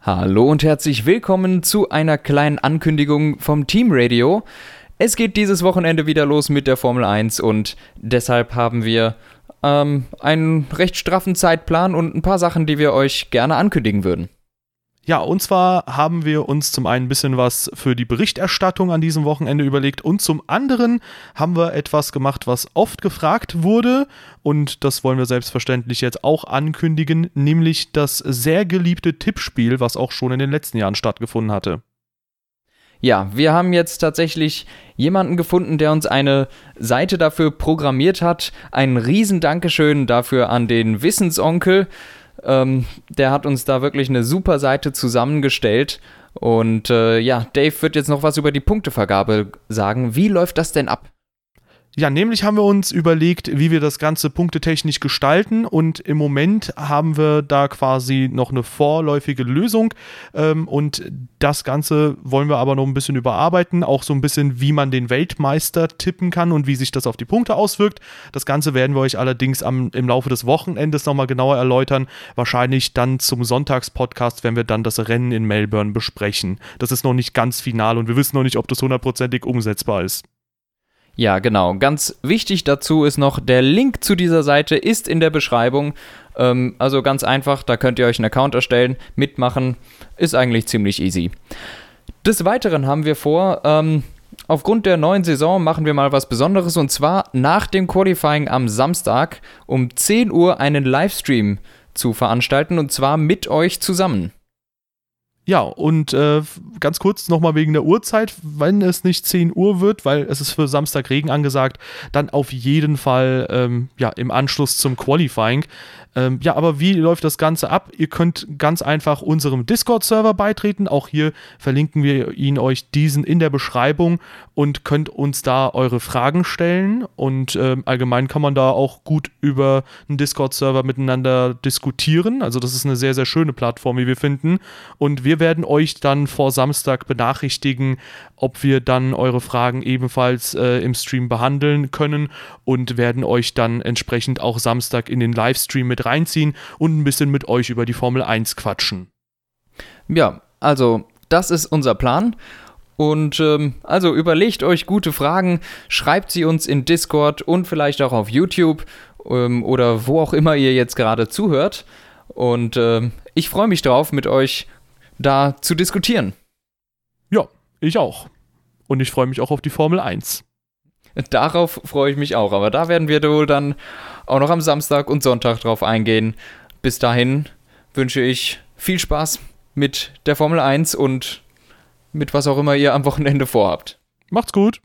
Hallo und herzlich willkommen zu einer kleinen Ankündigung vom Team Radio. Es geht dieses Wochenende wieder los mit der Formel 1 und deshalb haben wir ähm, einen recht straffen Zeitplan und ein paar Sachen, die wir euch gerne ankündigen würden. Ja, und zwar haben wir uns zum einen ein bisschen was für die Berichterstattung an diesem Wochenende überlegt und zum anderen haben wir etwas gemacht, was oft gefragt wurde und das wollen wir selbstverständlich jetzt auch ankündigen, nämlich das sehr geliebte Tippspiel, was auch schon in den letzten Jahren stattgefunden hatte. Ja, wir haben jetzt tatsächlich jemanden gefunden, der uns eine Seite dafür programmiert hat. Ein riesen Dankeschön dafür an den Wissensonkel. Ähm, der hat uns da wirklich eine super Seite zusammengestellt. Und äh, ja, Dave wird jetzt noch was über die Punktevergabe sagen. Wie läuft das denn ab? Ja, nämlich haben wir uns überlegt, wie wir das Ganze punktetechnisch gestalten und im Moment haben wir da quasi noch eine vorläufige Lösung ähm, und das Ganze wollen wir aber noch ein bisschen überarbeiten, auch so ein bisschen, wie man den Weltmeister tippen kann und wie sich das auf die Punkte auswirkt. Das Ganze werden wir euch allerdings am, im Laufe des Wochenendes nochmal genauer erläutern, wahrscheinlich dann zum Sonntagspodcast, wenn wir dann das Rennen in Melbourne besprechen. Das ist noch nicht ganz final und wir wissen noch nicht, ob das hundertprozentig umsetzbar ist. Ja, genau. Ganz wichtig dazu ist noch, der Link zu dieser Seite ist in der Beschreibung. Ähm, also ganz einfach, da könnt ihr euch einen Account erstellen, mitmachen. Ist eigentlich ziemlich easy. Des Weiteren haben wir vor, ähm, aufgrund der neuen Saison machen wir mal was Besonderes und zwar nach dem Qualifying am Samstag um 10 Uhr einen Livestream zu veranstalten und zwar mit euch zusammen. Ja, und äh, ganz kurz nochmal wegen der Uhrzeit, wenn es nicht 10 Uhr wird, weil es ist für Samstag Regen angesagt, dann auf jeden Fall ähm, ja, im Anschluss zum Qualifying. Ähm, ja, aber wie läuft das Ganze ab? Ihr könnt ganz einfach unserem Discord-Server beitreten. Auch hier verlinken wir ihn euch diesen in der Beschreibung und könnt uns da eure Fragen stellen. Und ähm, allgemein kann man da auch gut über einen Discord-Server miteinander diskutieren. Also das ist eine sehr, sehr schöne Plattform, wie wir finden. Und wir werden euch dann vor Samstag benachrichtigen, ob wir dann eure Fragen ebenfalls äh, im Stream behandeln können und werden euch dann entsprechend auch Samstag in den Livestream mit reinziehen und ein bisschen mit euch über die Formel 1 quatschen. Ja, also das ist unser Plan. Und ähm, also überlegt euch gute Fragen, schreibt sie uns in Discord und vielleicht auch auf YouTube ähm, oder wo auch immer ihr jetzt gerade zuhört. Und ähm, ich freue mich drauf, mit euch da zu diskutieren. Ja, ich auch. Und ich freue mich auch auf die Formel 1. Darauf freue ich mich auch, aber da werden wir wohl dann auch noch am Samstag und Sonntag drauf eingehen. Bis dahin wünsche ich viel Spaß mit der Formel 1 und mit was auch immer ihr am Wochenende vorhabt. Macht's gut.